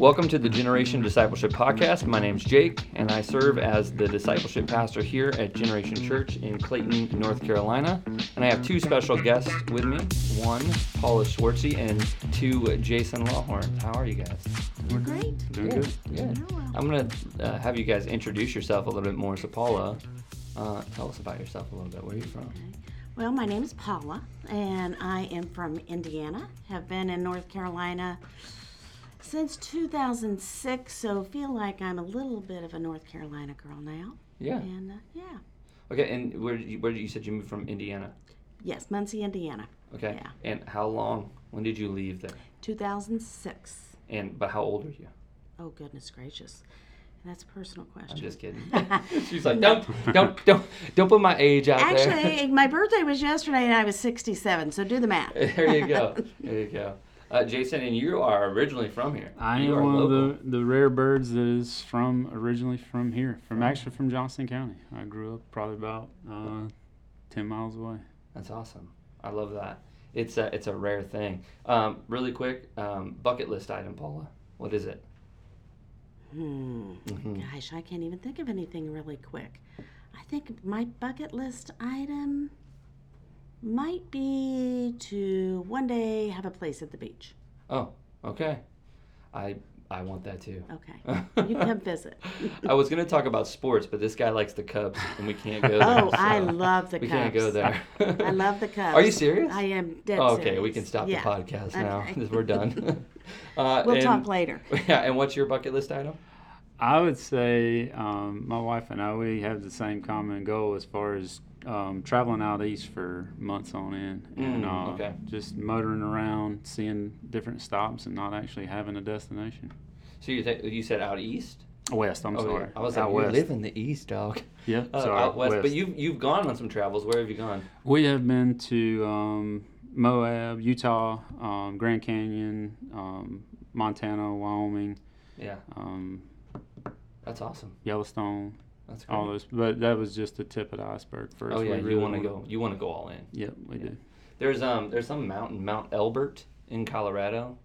Welcome to the Generation Discipleship Podcast. My name's Jake, and I serve as the discipleship pastor here at Generation Church in Clayton, North Carolina. And I have two special guests with me one, Paula Schwarze, and two, Jason Lawhorn. How are you guys? We're great. Doing good. Good. I'm going to uh, have you guys introduce yourself a little bit more. So, Paula, uh, tell us about yourself a little bit. Where are you from? Well, my name is Paula, and I am from Indiana. Have been in North Carolina since 2006, so feel like I'm a little bit of a North Carolina girl now. Yeah. And uh, yeah, Okay, and where did you, where did you said you moved from Indiana? yes, Muncie, Indiana. Okay. Yeah. And how long? When did you leave there? 2006. And but how old are you? Oh goodness gracious, that's a personal question. I'm just kidding. She's like, don't, don't, don't, don't put my age out Actually, my birthday was yesterday, and I was 67. So do the math. there. there you go. There you go. Uh, Jason, and you are originally from here. I you am one local. of the, the rare birds that is from originally from here, from actually from Johnston County. I grew up probably about uh, ten miles away. That's awesome. I love that. It's a, it's a rare thing. Um, really quick, um, bucket list item, Paula. What is it? Hmm. Mhm. Gosh, I can't even think of anything really quick. I think my bucket list item might be to one day have a place at the beach. Oh, okay. I I want that too. Okay. You can come visit. I was gonna talk about sports, but this guy likes the Cubs, and we can't go there. Oh, I love the we Cubs. We can't go there. I love the Cubs. Are you serious? I am dead Oh, okay, serious. we can stop Yeah. the podcast now. Okay. We're done. uh, We'll and- talk later. Yeah, and what's your bucket list item? I would say um, my wife and I we have the same common goal as far as um, traveling out east for months on end and Mm, uh, okay. just motoring around, seeing different stops, and not actually having a destination. So you th- you said out east? West, I'm Oh, sorry. I was out like, you live in the east, dog. Yeah, Uh, sorry, out west. But you've you've gone on some travels. Where have you gone? We have been to um, Moab, Utah, um, Grand Canyon, um, Montana, Wyoming, Yeah, um, that's awesome. Yellowstone, That's great. all those. But that was just the tip of the iceberg first. oh yeah, you really want to go. You want to go all in. Yep, we Yeah. do. There's um there's some mountain Mount Elbert in Colorado.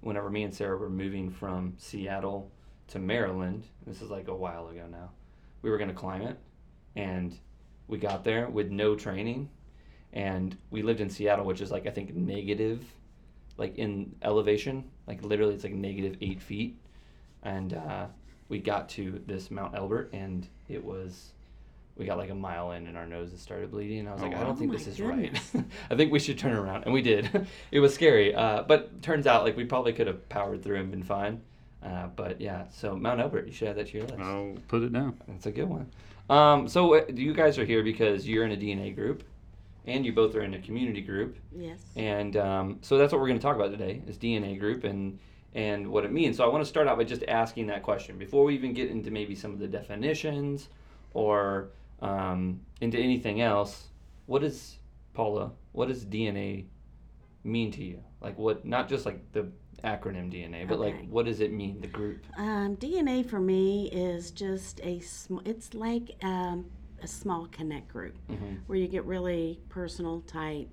Whenever me and Sarah were moving from Seattle to Maryland, this is like a while ago now. We were gonna climb it, and we got there with no training, and we lived in Seattle, which is like I think negative, like in elevation, like literally it's like negative eight feet, and uh, we got to this Mount Elbert, and it was. We got like a mile in, and our noses started bleeding. And I was Oh, like, I don't Oh think this is goodness. right. I think we should turn around, and we did. it was scary, uh, but turns out like we probably could have powered through and been fine. Uh, but yeah, so Mount Elbert, you should add that to your list. I'll put it down. That's a good one. Um, so uh, you guys are here because you're in a DNA group, and you both are in a community group, Yes. and um, so that's what we're going to talk about today is DNA group and and what it means. So I want to start out by just asking that question before we even get into maybe some of the definitions or um, into anything else. What is Paula? What does DNA mean to you? Like what? Not just like the acronym DNA, but like what does it mean? The group. Um, DNA for me is just a sm- it's like um, a small connect group hmm where you get really personal, tight.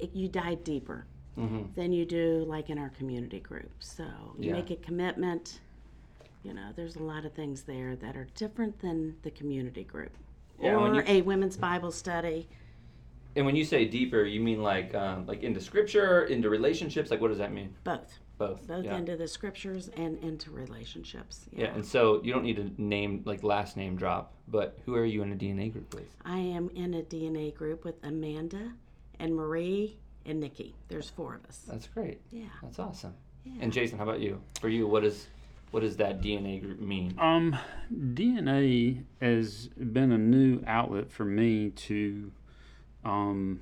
It, you dive deeper hmm than you do like in our community group. So you Yeah. make a commitment. You know, there's a lot of things there that are different than the community group. Yeah, or you- a women's Bible study. And when you say deeper, you mean like um, like into scripture, into relationships. Like what does that mean? Both. Both. Both yeah. into the scriptures and into relationships. Yeah, and so you don't need to name like last name drop, but who are you in a DNA group with? I am in a DNA group with Amanda and Marie and Nikki. There's four of us. That's great. Yeah. That's awesome. Yeah. And Jason, how about you? For you, what is what does that DNA group mean? Um, DNA has been a new outlet for me to um,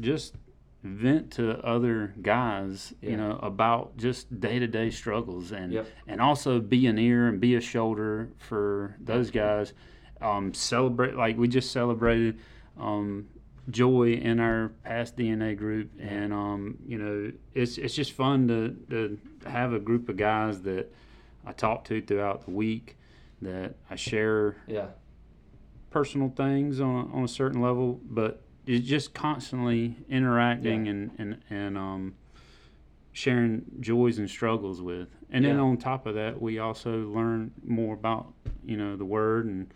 just vent to other guys, Yeah. you know, about just day to day struggles and Yep. and also be an ear and be a shoulder for those guys. Um, celebrate like we just celebrated um, joy in our past DNA group, and um, you know, it's it's just fun to to have a group of guys that I talk to throughout the week that I share Yeah. personal things on on a certain level, but it's just constantly interacting Yeah. and and and um, sharing joys and struggles with. And then on top of that, we also learn more about you know the Word and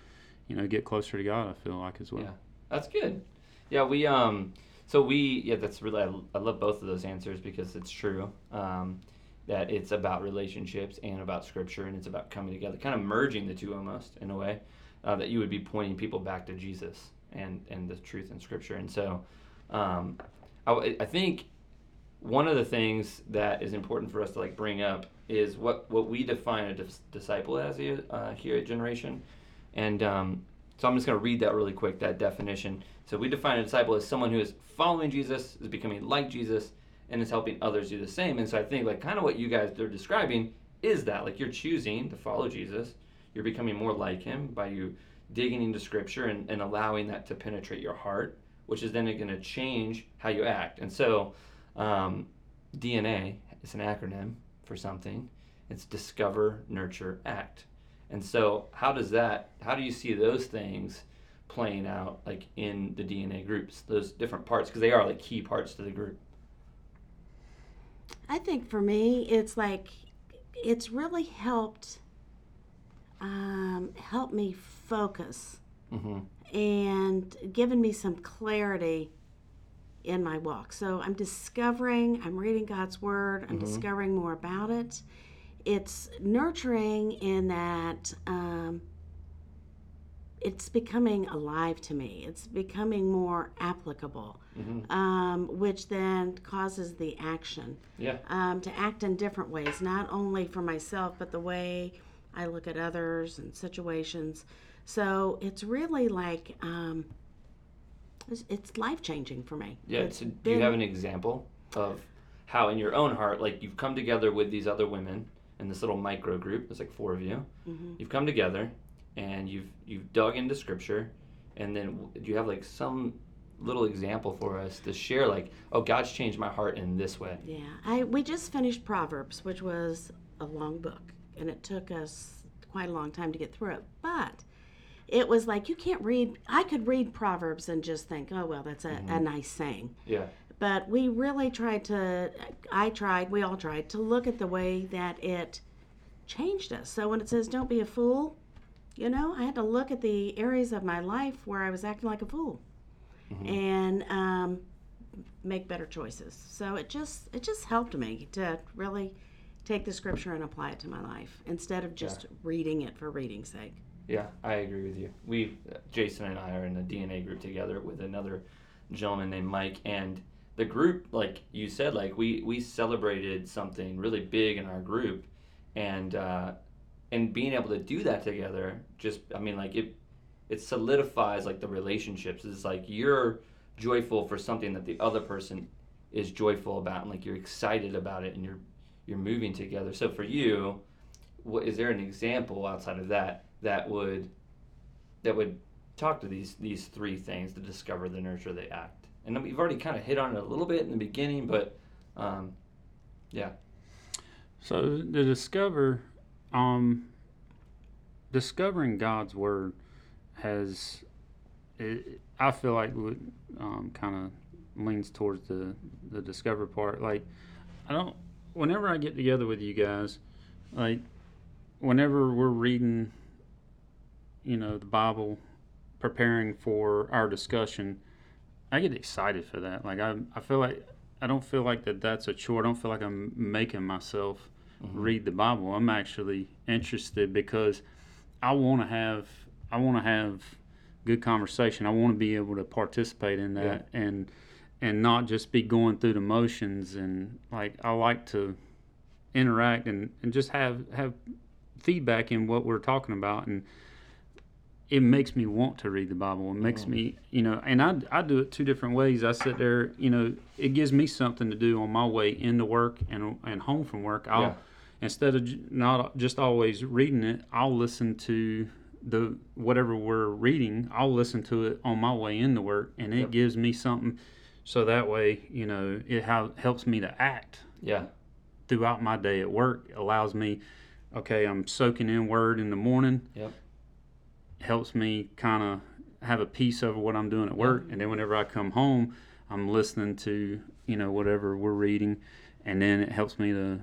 you know get closer to God. I feel like as well. Yeah, that's good. Yeah, we um, so we yeah, that's really I, I love both of those answers because it's true. Um, that it's about relationships and about scripture and it's about coming together, kind of merging the two almost in a way. Uh, that you would be pointing people back to Jesus and and the truth in scripture. And so, um, I, I think one of the things that is important for us to like bring up is what what we define a dis- disciple as uh, here at Generation, and um, so I'm just going to read that really quick that definition. So we define a disciple as someone who is following Jesus, is becoming like Jesus, and is helping others do the same. And so I think like kind of what you guys are describing is that like you're choosing to follow Jesus, you're becoming more like him by you digging into Scripture and, and allowing that to penetrate your heart, which is then going to change how you act. And so um, DNA is an acronym for something. It's discover, nurture, act. And so, how does that? How do you see those things playing out, like in the DNA groups, those different parts, because they are like key parts to the group. I think for me, it's like it's really helped um, help me focus Mm-hmm. and given me some clarity in my walk. So I'm discovering, I'm reading God's Word, I'm discovering more about it. It's nurturing in that um, it's becoming alive to me, it's becoming more applicable, Mm-hmm. um, which then causes the action Yeah. um, to act in different ways, not only for myself, but the way I look at others and situations. So it's really like um, it's, it's life changing for me. Yeah. It's So, do you have an example of how, in your own heart, like you've come together with these other women in this little micro group? There's like four of you. Mhm. You've come together, and you've you've dug into Scripture, and then do you have like some little example for us to share? Like, oh, God's changed my heart in this way. Yeah, I we just finished Proverbs, which was a long book, and it took us quite a long time to get through it. But it was like you can't read. I could read Proverbs and just think, oh well, that's a, a nice saying. Yeah. But we really tried to. I tried. We all tried to look at the way that it changed us. So when it says "Don't be a fool," you know, I had to look at the areas of my life where I was acting like a fool, and um, make better choices. So it just it just helped me to really take the scripture and apply it to my life instead of just reading it for reading's sake. Yeah, I agree with you. We, Jason and I, are in a DNA group together with another gentleman named Mike, and the group, like you said, like we we celebrated something really big in our group, and uh, and being able to do that together, just I mean, like it it solidifies like the relationships. It's like you're joyful for something that the other person is joyful about, and like you're excited about it, and you're you're moving together. So for you, what is there an example outside of that that would that would talk to these these three things the discover the nurture the act and we've already kind of hit on it a little bit in the beginning but um, yeah So to discover, um, discovering God's word has, it, I feel like um, kind of leans towards the the discover part. Like, I don't. Whenever I get together with you guys, like, whenever we're reading, you know, the Bible, preparing for our discussion, I get excited for that. Like, I I feel like I don't feel like that that's a chore. I don't feel like I'm making myself mm-hmm. read the Bible. I'm actually interested because I want to have I want to have good conversation. I want to be able to participate in that and and not just be going through the motions and like I like to interact and, and just have have feedback in what we're talking about and it makes me want to read the Bible. It makes me, you know, and I, I do it two different ways. I sit there, you know, it gives me something to do on my way into work and and home from work. I'll Yeah. instead of not just always reading it, I'll listen to the whatever we're reading. I'll listen to it on my way into work, and it Yep. gives me something. So that way, you know, it how, helps me to act yeah throughout my day at work. Allows me, okay, I'm soaking in word in the morning yep helps me kind of have a peace over what I'm doing at work. And then mm-hmm. whenever I come home, I'm listening to, you know, whatever we're reading. and then it helps me to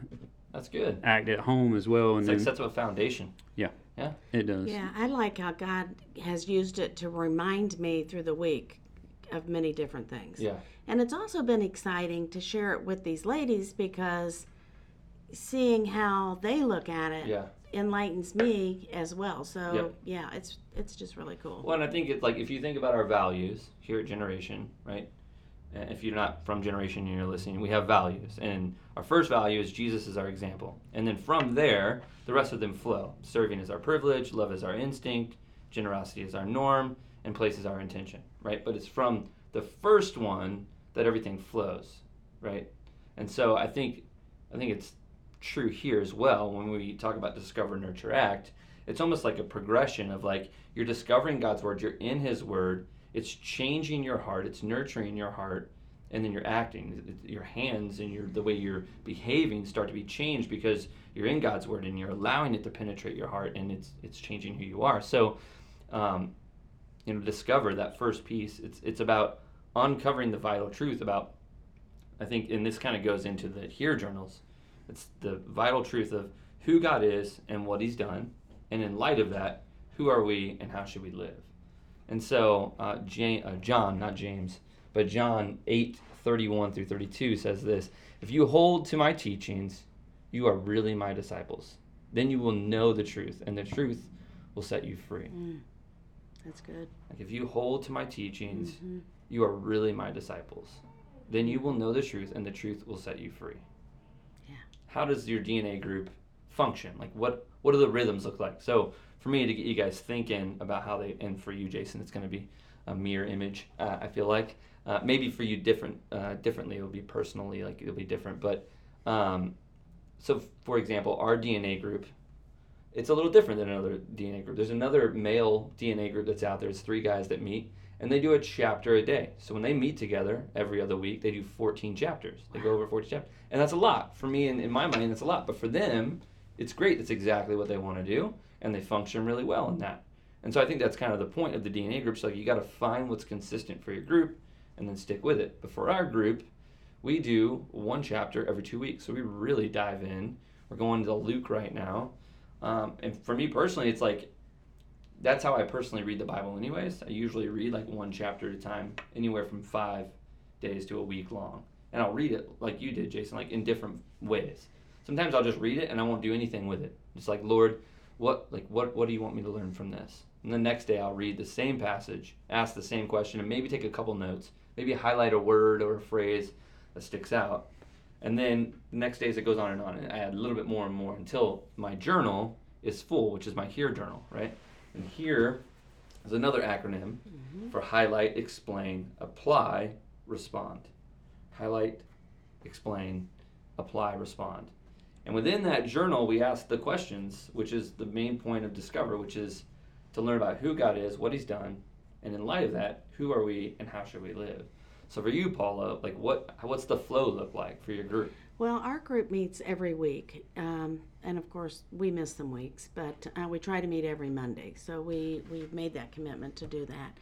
That's good. act at home as well. And It's like sets up a foundation. Yeah. Yeah. It does. Yeah, I like how God has used it to remind me through the week of many different things. Yeah. And it's also been exciting to share it with these ladies because seeing how they look at it Yeah. Enlightens me as well. So Yep. yeah, it's it's just really cool. Well, and I think it's like if you think about our values here at Generation, right? And if you're not from Generation and you're listening, we have values. And our first value is Jesus is our example. And then from there, the rest of them flow. Serving is our privilege, love is our instinct, generosity is our norm, and place is our intention, right? But it's from the first one that everything flows, right? And so I think I think it's true here as well when we talk about discover, nurture, act. It's almost like a progression of like you're discovering God's word, you're in His word, it's changing your heart, it's nurturing your heart, and then you're acting. Your hands and your the way you're behaving start to be changed because you're in God's word and you're allowing it to penetrate your heart, and it's it's changing who you are. So, um, you know, discover that first piece. It's it's about uncovering the vital truth about. I think, and this kind of goes into the HEAR journals. It's the vital truth of who God is and what He's done, and in light of that, who are we and how should we live? And so, uh, Jan- uh, John, not James, but John 8 31 through 32 says this If you hold to my teachings, you are really my disciples. Then you will know the truth, and the truth will set you free. Mm, that's good. Like if you hold to my teachings, Mhm. you are really my disciples. Then you will know the truth, and the truth will set you free. How does your DNA group function? Like what what do the rhythms look like? So for me to get you guys thinking about how they, and for you, Jason, it's going to be a mirror image. Uh, I feel like uh, maybe for you different uh, differently. It'll be personally like it'll be different. But um, so for example, our DNA group. It's a little different than another DNA group. There's another male DNA group that's out there. It's three guys that meet, and they do a chapter a day. So when they meet together every other week, they do 14 chapters. They go over 14 chapters, and that's a lot for me. In, in my mind, that's a lot, but for them, it's great. That's exactly what they want to do, and they function really well in that. And so I think that's kind of the point of the DNA groups. Like you got to find what's consistent for your group, and then stick with it. But for our group, we do one chapter every two weeks. So we really dive in. We're going to Luke right now. Um, and for me personally, it's like that's how I personally read the Bible, anyways. I usually read like one chapter at a time, anywhere from five days to a week long. And I'll read it like you did, Jason, like in different ways. Sometimes I'll just read it and I won't do anything with it. Just like, Lord, what like what what do you want me to learn from this? And the next day I'll read the same passage, ask the same question, and maybe take a couple notes. Maybe highlight a word or a phrase that sticks out. And then the next days it goes on and on, and I add a little bit more and more until my journal is full, which is my HEAR journal, right? And HEAR is another acronym mm-hmm. for highlight, explain, apply, respond. Highlight, explain, apply, respond. And within that journal, we ask the questions, which is the main point of Discover, which is to learn about who God is, what He's done, and in light of that, who are we and how should we live? So for you, Paula, like what what's the flow look like for your group? Well, our group meets every week, um, and of course we miss some weeks, but uh, we try to meet every Monday. So we we've made that commitment to do that.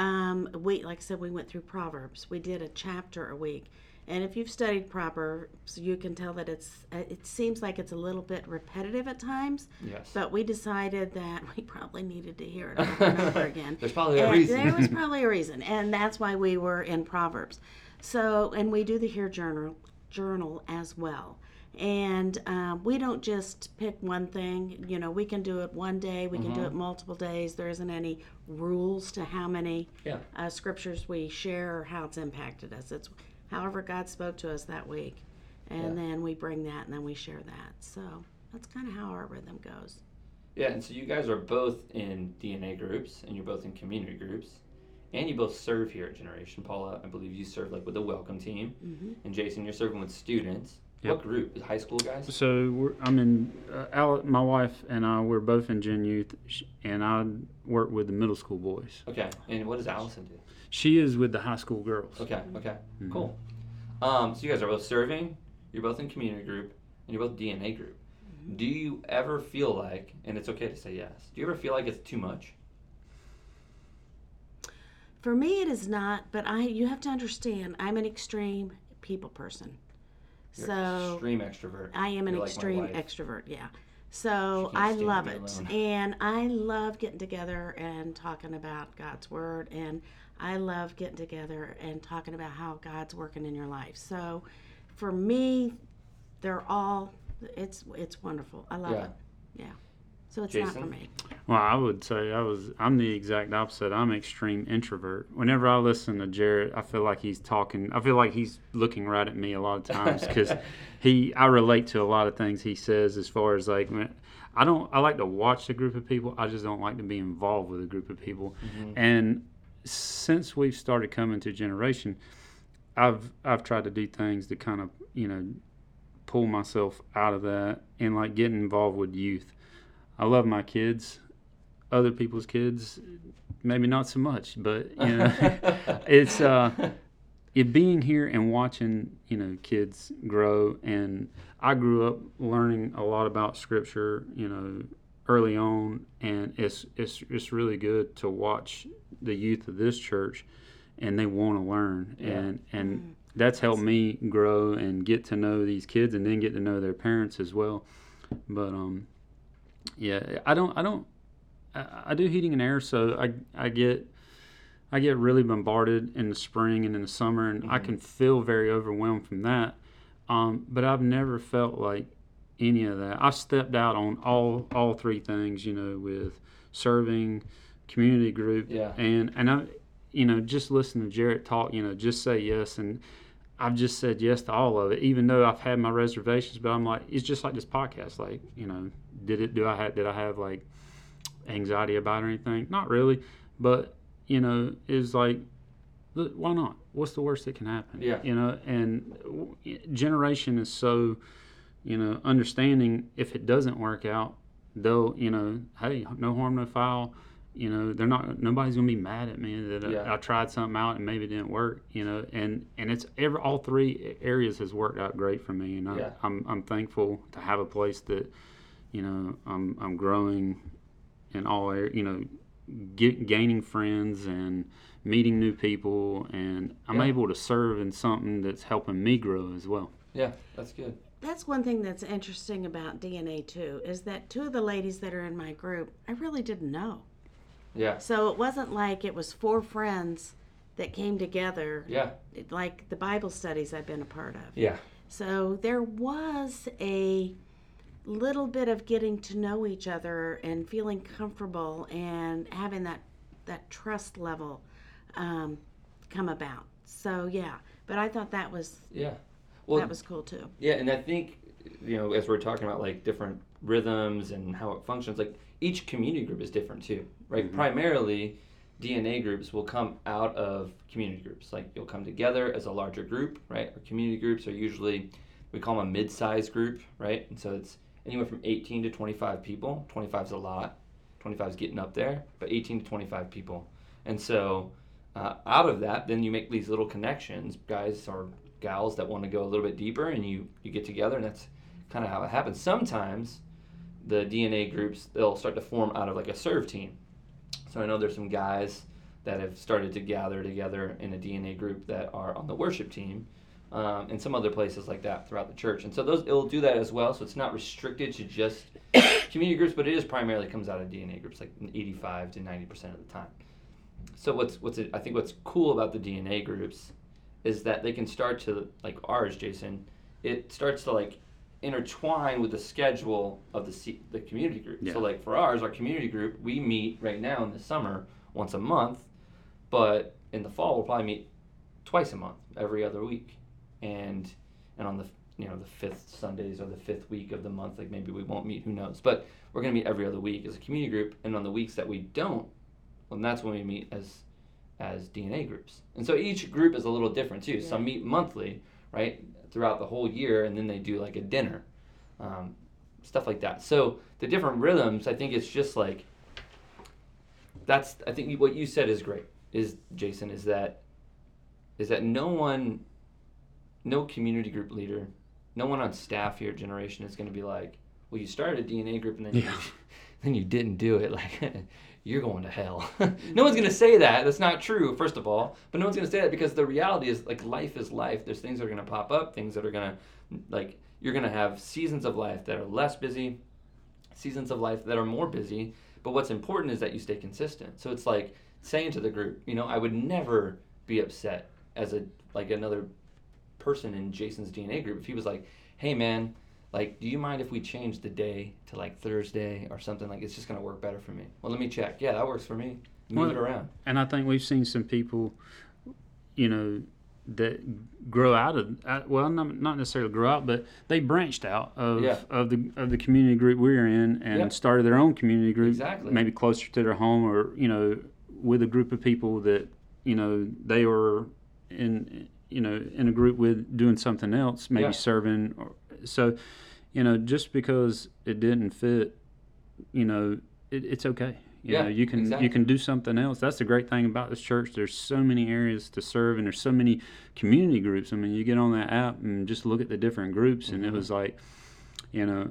Um, we, like I said, we went through Proverbs. We did a chapter a week, and if you've studied Proverbs, you can tell that it's uh, it seems like it's a little bit repetitive at times. Yes. But we decided that we probably needed to hear it over and over again. There's probably a reason. There was probably a reason, and that's why we were in Proverbs. So, and we do the HEAR Journal journal as well. And um, we don't just pick one thing. You know, we can do it one day. We can do it multiple days. There isn't any rules to how many Yeah. uh, scriptures we share or how it's impacted us. It's however God spoke to us that week, and Yeah. then we bring that and then we share that. So that's kind of how our rhythm goes. Yeah, and so you guys are both in DNA groups and you're both in community groups. And you both serve here at Generation. Paula, I believe you serve like with the welcome team. hmm And Jason, you're serving with students. Yep. What group? Is high school guys? So we're, I'm in. Uh, Al, my wife and I we're both in Gen Youth, and I work with the middle school boys. Okay. And what does Allison do? She is with the high school girls. Okay, okay. Mhm. Cool. Um, so you guys are both serving, you're both in community group, and you're both DNA group. Do you ever feel like, and it's okay to say yes, do you ever feel like it's too much? For me, it is not, but I you have to understand I'm an extreme people person. You're so extreme extrovert. I am an You're extreme wife. extrovert, yeah. So I love it. alone. And I love getting together and talking about God's word and I love getting together and talking about how God's working in your life. So for me, they're all it's it's wonderful. I love Yeah. it. Yeah. So it's not for me. Well, I would say I was. I'm the exact opposite. I'm extreme introvert. Whenever I listen to Jarrett, I feel like he's talking. I feel like he's looking right at me a lot of times because he. I relate to a lot of things he says as far as like. I don't. I like to watch a group of people. I just don't like to be involved with a group of people. Mm-hmm. And since we've started coming to Generation, I've I've tried to do things to kind of you know pull myself out of that and like get involved with youth. I love my kids, other people's kids, maybe not so much, but you know, it's uh, it being here and watching you know kids grow. And I grew up learning a lot about scripture, you know, early on, and it's it's it's really good to watch the youth of this church, and they want to learn, Yeah. and and that's helped me grow and get to know these kids, and then get to know their parents as well. But um, yeah, I don't, I don't, I, I do heating and air, so I, I get, I get really bombarded in the spring and in the summer, and I can feel very overwhelmed from that. Um, but I've never felt like any of that. I've stepped out on all, all three things, you know, with serving, community group, Yeah. and and I, you know, just listen to Jarrett talk, you know, just say yes, and I've just said yes to all of it, even though I've had my reservations. But I'm like, it's just like this podcast. Like, you know, did it? Do I have? Did I have like anxiety about or anything? Not really. But you know, is like, why not? What's the worst that can happen? Yeah. You know, and generation is so, you know, understanding. If it doesn't work out, they'll, you know, hey, no harm, no foul. You know, they're not. Nobody's gonna be mad at me that I- Yeah. I, tried something out and maybe it didn't work. You know, and and it's every all three areas has worked out great for me, and I, Yeah. I'm I'm thankful to have a place that, you know, I'm I'm growing, in all you know, get, gaining friends and meeting new people, and I'm Yeah. able to serve in something that's helping me grow as well. Yeah, that's good. That's one thing that's interesting about DNA too, is that two of the ladies that are in my group, I really didn't know. Yeah. So it wasn't like it was four friends that came together, Yeah. like the Bible studies I've been a part of. Yeah. So there was a little bit of getting to know each other and feeling comfortable and having that that trust level um, come about. So yeah, but I thought that was Yeah. Well, that was cool too. Yeah, and I think you know, as we're talking about like different rhythms and how it functions, like each community group is different too, right? Primarily, DNA groups will come out of community groups. Like you'll come together as a larger group, right? Our community groups are usually we call them a mid-sized group, right? And so it's anywhere from 18 to 25 people. 25 is a lot. 25 is getting up there, but 18 to 25 people. And so uh, out of that, then you make these little connections, guys or gals that want to go a little bit deeper, and you you get together, and that's kind of how it happens. Sometimes the DNA groups they'll start to form out of like a serve team. So I know there's some guys that have started to gather together in a DNA group that are on the worship team, um, and some other places like that throughout the church. And so those it'll do that as well. So it's not restricted to just community groups, but it is primarily comes out of DNA groups, like 85 to 90 percent of the time. So what's what's it, I think what's cool about the DNA groups is that they can start to like ours, Jason. It starts to like intertwine with the schedule of the C- the community group. Yeah. So like for ours, our community group, we meet right now in the summer once a month, but in the fall we'll probably meet twice a month, every other week, and and on the you know the fifth Sundays or the fifth week of the month, like maybe we won't meet, who knows? But we're gonna meet every other week as a community group, and on the weeks that we don't, well, that's when we meet as as DNA groups. And so each group is a little different too. Some meet monthly, right, throughout the whole year, and then they do like a dinner, um, stuff like that. So the different rhythms, I think it's just like that's. I think what you said is great. Is Jason is that is that no one, no community group leader, no one on staff here at Generation is going to be like, well, you started a DNA group and then you, then you didn't do it. Like, you're going to hell. no one's going to say that. That's not true, first of all. But no one's going to say that because the reality is, like, life is life. There's things that are going to pop up, things that are going to like you're gonna have seasons of life that are less busy, seasons of life that are more busy. But what's important is that you stay consistent. So it's like saying to the group, you know, I would never be upset as a like another person in Jason's DNA group if he was like, hey man, like, do you mind if we change the day to like Thursday or something? Like, it's just gonna work better for me. Well, let me check. Yeah, that works for me. Move Well, it around. And I think we've seen some people, you know, that grow out of well, not, not necessarily grow out, but they branched out of Yeah. of the of the community group we were in and started their own community group, Exactly. maybe closer to their home or you know with a group of people that you know they were in you know in a group with doing something else, maybe Yeah. serving. Or, so, you know, just because it didn't fit, you know, it, it's okay. You Yeah, know, you can exactly. you can do something else. That's the great thing about this church. There's so many areas to serve, and there's so many community groups. I mean, you get on that app and just look at the different groups, and it Mhm. was like, you know,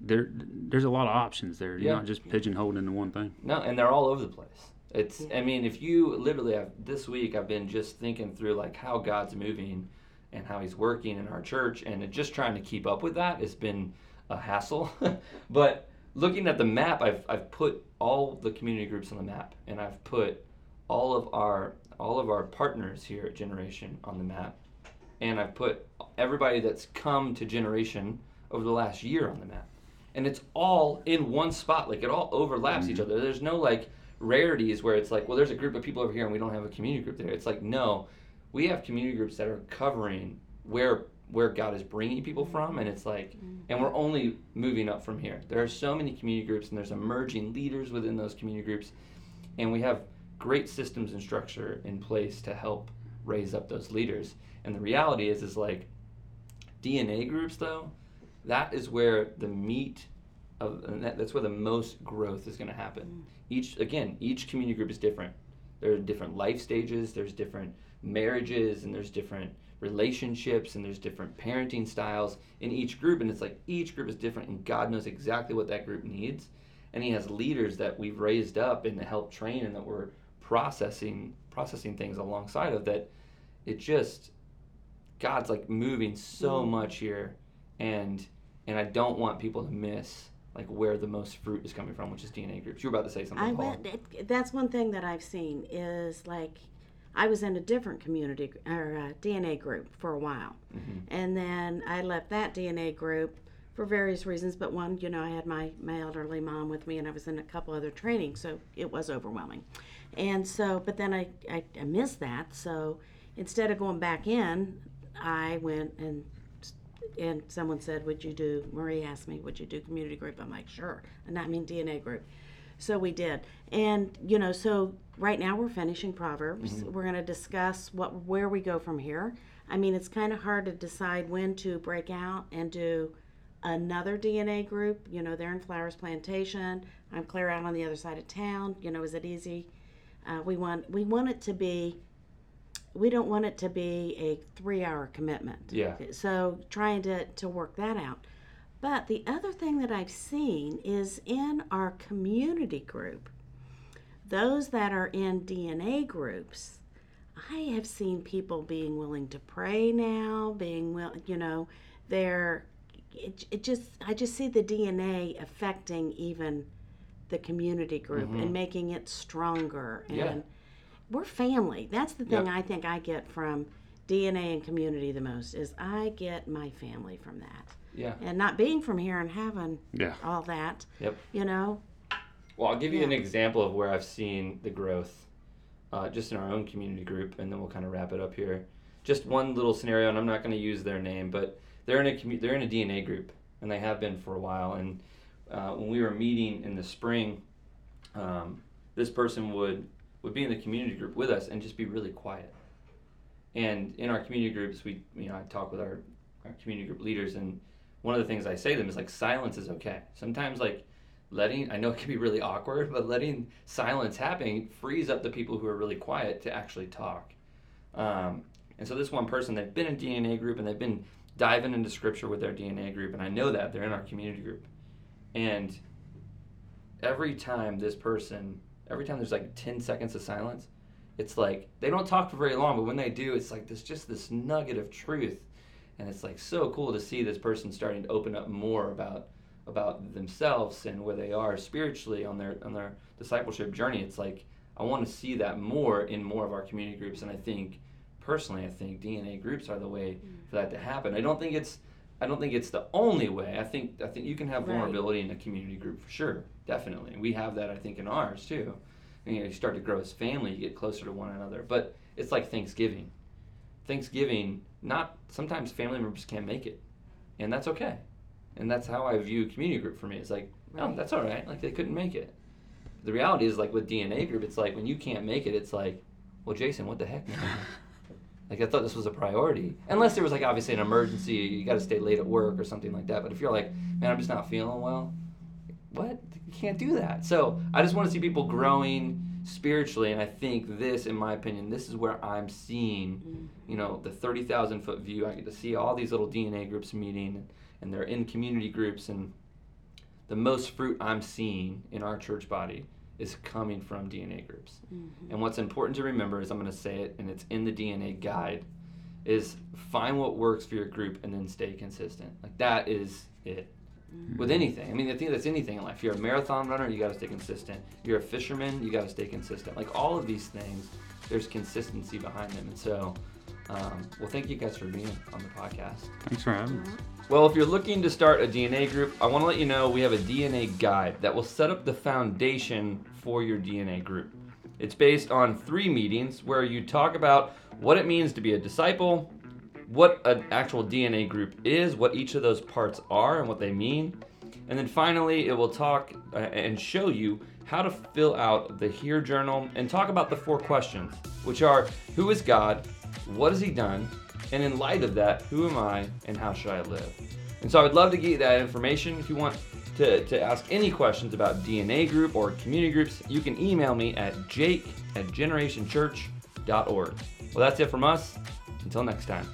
there there's a lot of options there. You're Yeah. not just pigeonholed into one thing. No, and they're all over the place. It's. I mm-hmm. mean, if you literally have this week, I've been just thinking through like how God's moving, and how He's working in our church, and just trying to keep up with that has been a hassle. but looking at the map, I've I've put all the community groups on the map, and I've put all of our all of our partners here at Generation on the map, and I've put everybody that's come to Generation over the last year on the map, and it's all in one spot. Like it all overlaps each mm-hmm. other. There's no like rarities where it's like, well, there's a group of people over here and we don't have a community group there. It's like no, we have community groups that are covering where where God is bringing people mm-hmm. from, and it's like, mm-hmm. and we're only moving up from here. There are so many community groups, and there's emerging leaders within those community groups, and we have great systems and structure in place to help raise up those leaders. And the reality is, is like DNA groups, though, that is where the meat of and that, that's where the most growth is going to happen. Mm. Each again, each community group is different. There are different life stages. There's different marriages, and there's different relationships, and there's different parenting styles in each group. And it's like each group is different, and God knows exactly what that group needs. And He has leaders that we've raised up and to help train, and that we're processing processing things alongside of that. It just God's like moving so mm. much here, and and I don't want people to miss like where the most fruit is coming from, which is DNA groups. You were about to say something, I Paul. went. It, that's one thing that I've seen is like, I was in a different community or uh, DNA group for a while, Mhm. and then I left that DNA group for various reasons. But one, you know, I had my my elderly mom with me, and I was in a couple other trainings, so it was overwhelming. And so, but then I I, I missed that. So instead of going back in, I went and and someone said, "Would you do?" Marie asked me, "Would you do community group?" I'm like, "Sure," and I mean DNA group. So we did, and you know, so right now we're finishing Proverbs. We're going to discuss what where we go from here. I mean, it's kind of hard to decide when to break out and do another DNA group. You know, they're in Flowers Plantation. I'm clear out on the other side of town. You know, is it easy? Uh, we want we want it to be. We don't want it to be a three-hour commitment. Yeah. So trying to, to work that out. But the other thing that I've seen is in our community group, those that are in DNA groups, I have seen people being willing to pray now, being will, you know, they're it, it just I just see the DNA affecting even the community group mm-hmm. and making it stronger and Yeah. We're family. That's the thing Yep. I think I get from DNA and community the most is I get my family from that. Yeah. And not being from here and having Yeah. all that, Yep. you know. Well, I'll give you an example of where I've seen the growth, uh, just in our own community group, and then we'll kind of wrap it up here. Just one little scenario, and I'm not going to use their name, but they're in a commu- they're in a DNA group, and they have been for a while. And uh, when we were meeting in the spring, um, this person would would be in the community group with us and just be really quiet. And in our community groups, we you know I talk with our our community group leaders, and one of the things I say to them is like silence is okay. Sometimes like letting I know it can be really awkward, but letting silence happen frees up the people who are really quiet to actually talk. Um, and so this one person, they've been in DNA group and they've been diving into scripture with their DNA group, and I know that they're in our community group. And every time this person, every time there's like 10 seconds of silence, it's like they don't talk for very long, but when they do, it's like this just this nugget of truth. and it's like so cool to see this person starting to open up more about about themselves and where they are spiritually on their on their discipleship journey. It's like I want to see that more in more of our community groups, and I think personally, I think DNA groups are the way mm. for that to happen. I don't think it's I don't think it's the only way. I think I think you can have Right. vulnerability in a community group for sure, definitely. We have that I think in ours too. And, you know, you start to grow as family, you get closer to one another. But it's like Thanksgiving. Thanksgiving, not sometimes family members can't make it, and that's okay. And that's how I view community group for me. It's like, oh, that's all right. Like they couldn't make it. The reality is like with DNA group, it's like when you can't make it, it's like, well, Jason, what the heck. Like I thought this was a priority, unless there was like obviously an emergency, you got to stay late at work or something like that. But if you're like, man, I'm just not feeling well, what? You can't do that. So I just want to see people growing spiritually, and I think this, in my opinion, this is where I'm seeing, you know, the thirty thousand foot view. I get to see all these little DNA groups meeting, and they're in community groups, and the most fruit I'm seeing in our church body is coming from DNA groups. Mm-hmm. And what's important to remember is I'm going to say it, and it's in the DNA guide, is find what works for your group and then stay consistent. Like that is it. With anything, I mean, I think that's anything in life. You're a marathon runner, you got to stay consistent. You're a fisherman, you got to stay consistent. Like all of these things, there's consistency behind them. And so, um, well, thank you guys for being on the podcast. Thanks for having us. Well, if you're looking to start a DNA group, I want to let you know we have a DNA guide that will set up the foundation for your DNA group. It's based on three meetings where you talk about what it means to be a disciple, what an actual DNA group is, what each of those parts are, and what they mean. And then finally, it will talk uh, and show you how to fill out the HEAR Journal and talk about the four questions, which are Who is God? What has He done? And in light of that, who am I and how should I live? And so I would love to get you that information. If you want to, to ask any questions about DNA group or community groups, you can email me at jake at generationchurch.org. Well, that's it from us. Until next time.